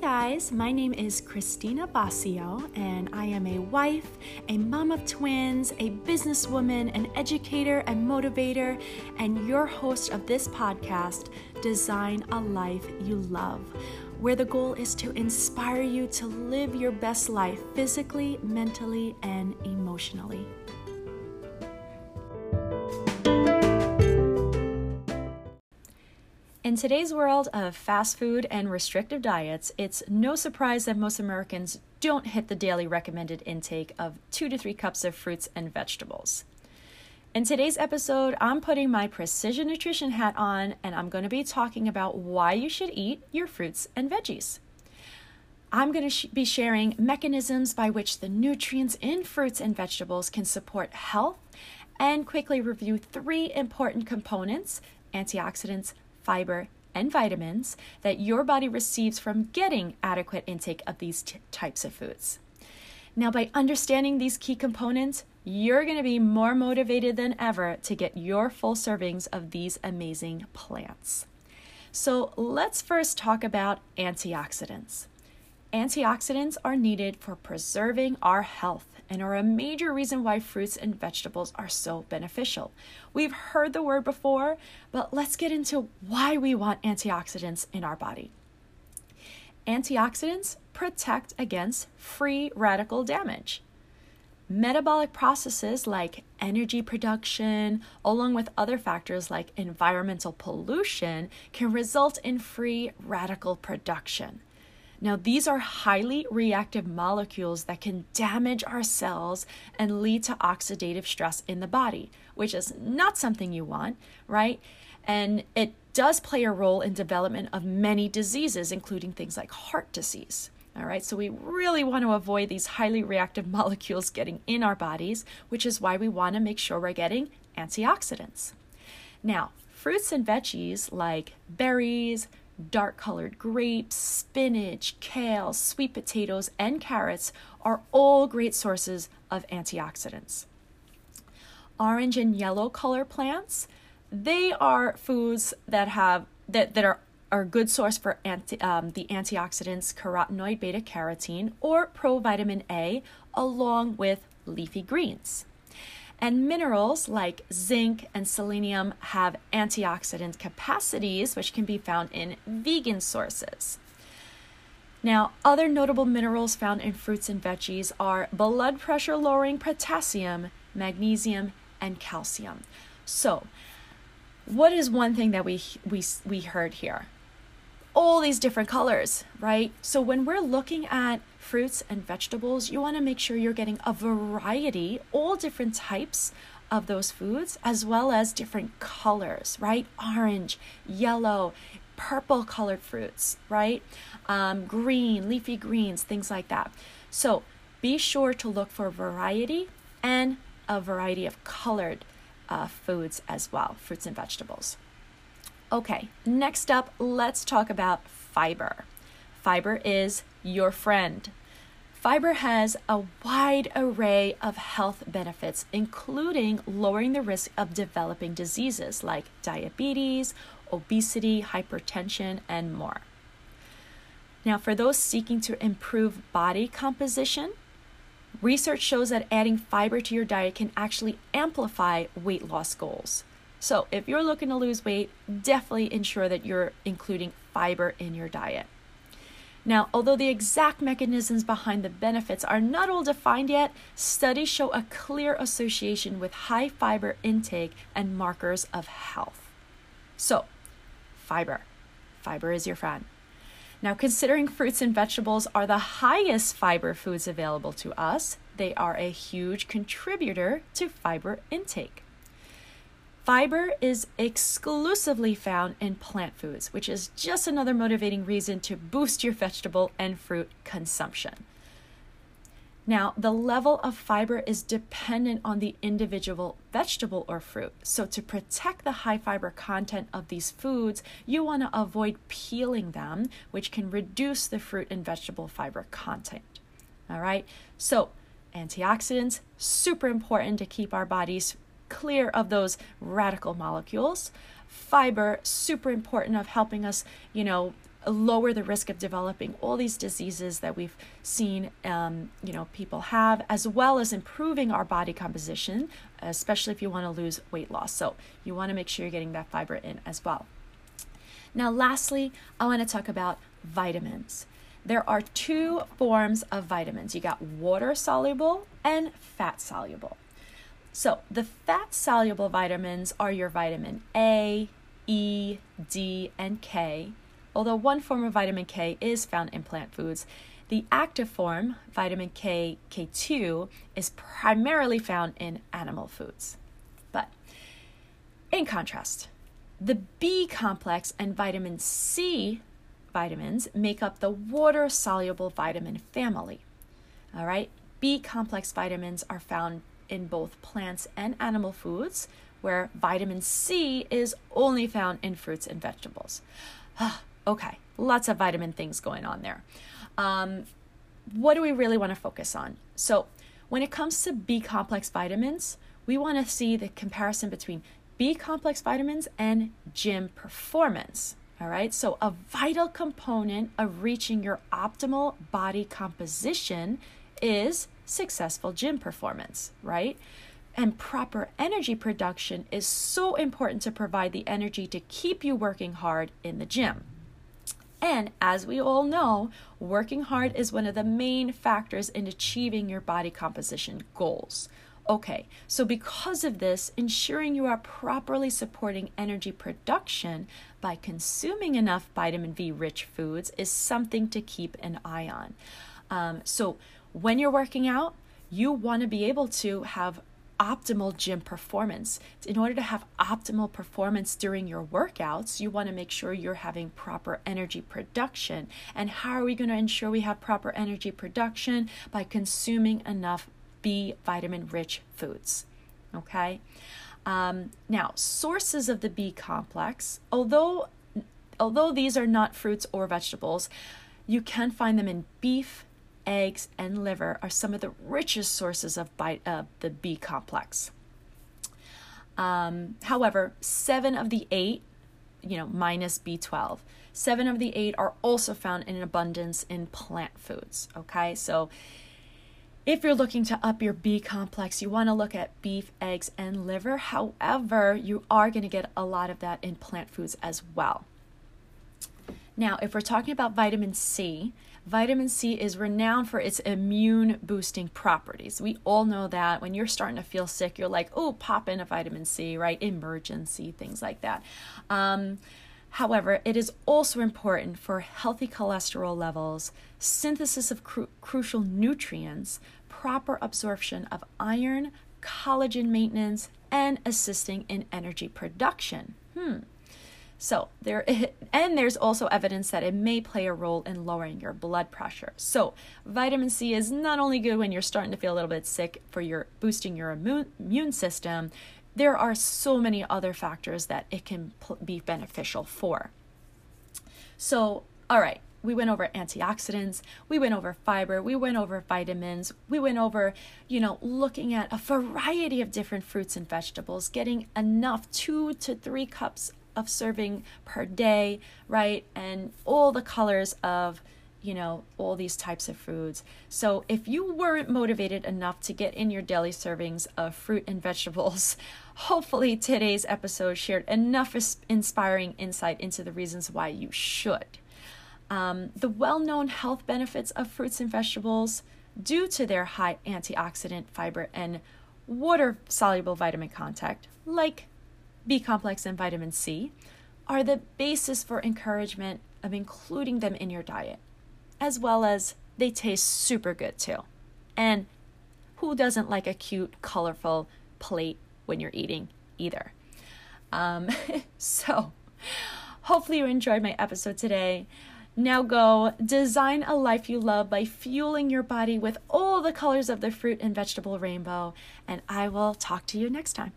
guys, my name is Christina Basio, and I am a wife, a mom of twins, a businesswoman, an educator and motivator, and your host of this podcast, Design a Life You Love, where the goal is to inspire you to live your best life physically, mentally, and emotionally. In today's world of fast food and restrictive diets, it's no surprise that most Americans don't hit the daily recommended intake of two to three cups of fruits and vegetables. In today's episode, I'm putting my precision nutrition hat on and I'm going to be talking about why you should eat your fruits and veggies. I'm going to sh- be sharing mechanisms by which the nutrients in fruits and vegetables can support health and quickly review three important components antioxidants, fiber, and vitamins that your body receives from getting adequate intake of these t- types of foods. Now, by understanding these key components, you're going to be more motivated than ever to get your full servings of these amazing plants. So, let's first talk about antioxidants. Antioxidants are needed for preserving our health and are a major reason why fruits and vegetables are so beneficial. We've heard the word before, but let's get into why we want antioxidants in our body. Antioxidants protect against free radical damage. Metabolic processes like energy production, along with other factors like environmental pollution, can result in free radical production. Now, these are highly reactive molecules that can damage our cells and lead to oxidative stress in the body, which is not something you want, right? And it does play a role in development of many diseases, including things like heart disease. All right, so we really want to avoid these highly reactive molecules getting in our bodies, which is why we want to make sure we're getting antioxidants. Now, fruits and veggies like berries, dark colored grapes, spinach, kale, sweet potatoes, and carrots are all great sources of antioxidants. Orange and yellow color plants, they are foods that have that, that are are a good source for anti, um, the antioxidants carotenoid beta carotene or provitamin A, along with leafy greens. And minerals like zinc and selenium have antioxidant capacities, which can be found in vegan sources. Now, other notable minerals found in fruits and veggies are blood pressure lowering potassium, magnesium, and calcium. So, what is one thing that we, we, we heard here? All these different colors, right? So, when we're looking at fruits and vegetables, you want to make sure you're getting a variety, all different types of those foods, as well as different colors, right? Orange, yellow, purple colored fruits, right? Um, green, leafy greens, things like that. So be sure to look for variety and a variety of colored uh, foods as well, fruits and vegetables. Okay, next up, let's talk about fiber. Fiber is your friend. Fiber has a wide array of health benefits, including lowering the risk of developing diseases like diabetes, obesity, hypertension, and more. Now, for those seeking to improve body composition, research shows that adding fiber to your diet can actually amplify weight loss goals. So, if you're looking to lose weight, definitely ensure that you're including fiber in your diet. Now, although the exact mechanisms behind the benefits are not all defined yet, studies show a clear association with high fiber intake and markers of health. So, fiber. Fiber is your friend. Now, considering fruits and vegetables are the highest fiber foods available to us, they are a huge contributor to fiber intake. Fiber is exclusively found in plant foods, which is just another motivating reason to boost your vegetable and fruit consumption. Now, the level of fiber is dependent on the individual vegetable or fruit. So, to protect the high fiber content of these foods, you want to avoid peeling them, which can reduce the fruit and vegetable fiber content. All right, so antioxidants, super important to keep our bodies clear of those radical molecules. Fiber, super important of helping us, you know, lower the risk of developing all these diseases that we've seen um, you know people have as well as improving our body composition especially if you want to lose weight loss. So you want to make sure you're getting that fiber in as well. Now lastly i want to talk about vitamins. There are two forms of vitamins. You got water soluble and fat soluble so the fat soluble vitamins are your vitamin a e d and k Although one form of vitamin K is found in plant foods, the active form, vitamin K, K2, is primarily found in animal foods. But in contrast, the B complex and vitamin C vitamins make up the water soluble vitamin family. All right, B complex vitamins are found in both plants and animal foods, where vitamin C is only found in fruits and vegetables. Okay, lots of vitamin things going on there. Um, what do we really want to focus on? So, when it comes to B complex vitamins, we want to see the comparison between B complex vitamins and gym performance. All right, so a vital component of reaching your optimal body composition is successful gym performance, right? And proper energy production is so important to provide the energy to keep you working hard in the gym. And as we all know, working hard is one of the main factors in achieving your body composition goals. Okay, so because of this, ensuring you are properly supporting energy production by consuming enough vitamin B rich foods is something to keep an eye on. Um, so, when you're working out, you want to be able to have optimal gym performance. In order to have optimal performance during your workouts, you want to make sure you're having proper energy production. And how are we going to ensure we have proper energy production? By consuming enough B vitamin rich foods. Okay? Um, now, sources of the B complex, although although these are not fruits or vegetables, you can find them in beef, eggs, and liver are some of the richest sources of bi- uh, the B complex. Um, however, seven of the eight, you know, minus B12, seven of the eight are also found in abundance in plant foods. Okay, so if you're looking to up your B complex, you want to look at beef, eggs, and liver. However, you are going to get a lot of that in plant foods as well. Now, if we're talking about vitamin C, Vitamin C is renowned for its immune boosting properties. We all know that when you're starting to feel sick, you're like, oh, pop in a vitamin C, right? Emergen-C, things like that. Um, However, it is also important for healthy cholesterol levels, synthesis of cru- crucial nutrients, proper absorption of iron, collagen maintenance, and assisting in energy production. Hmm. So there and there's also evidence that it may play a role in lowering your blood pressure. So vitamin C is not only good when you're starting to feel a little bit sick for your boosting your immune, immune system, there are so many other factors that it can pl- be beneficial for. So, all right, we went over antioxidants, we went over fiber, we went over vitamins, we went over, you know, looking at a variety of different fruits and vegetables, getting enough 2 to 3 cups of serving per day, right? And all the colors of, you know, all these types of foods. So if you weren't motivated enough to get in your daily servings of fruit and vegetables, hopefully today's episode shared enough inspiring insight into the reasons why you should. Um, the well known health benefits of fruits and vegetables, due to their high antioxidant, fiber, and water soluble vitamin content, like B complex, and vitamin C are the basis for encouragement of including them in your diet, as well as they taste super good too. And who doesn't like a cute, colorful plate when you're eating either? Um, so, hopefully, you enjoyed my episode today. Now go design a life you love by fueling your body with all the colors of the fruit and vegetable rainbow, and I will talk to you next time.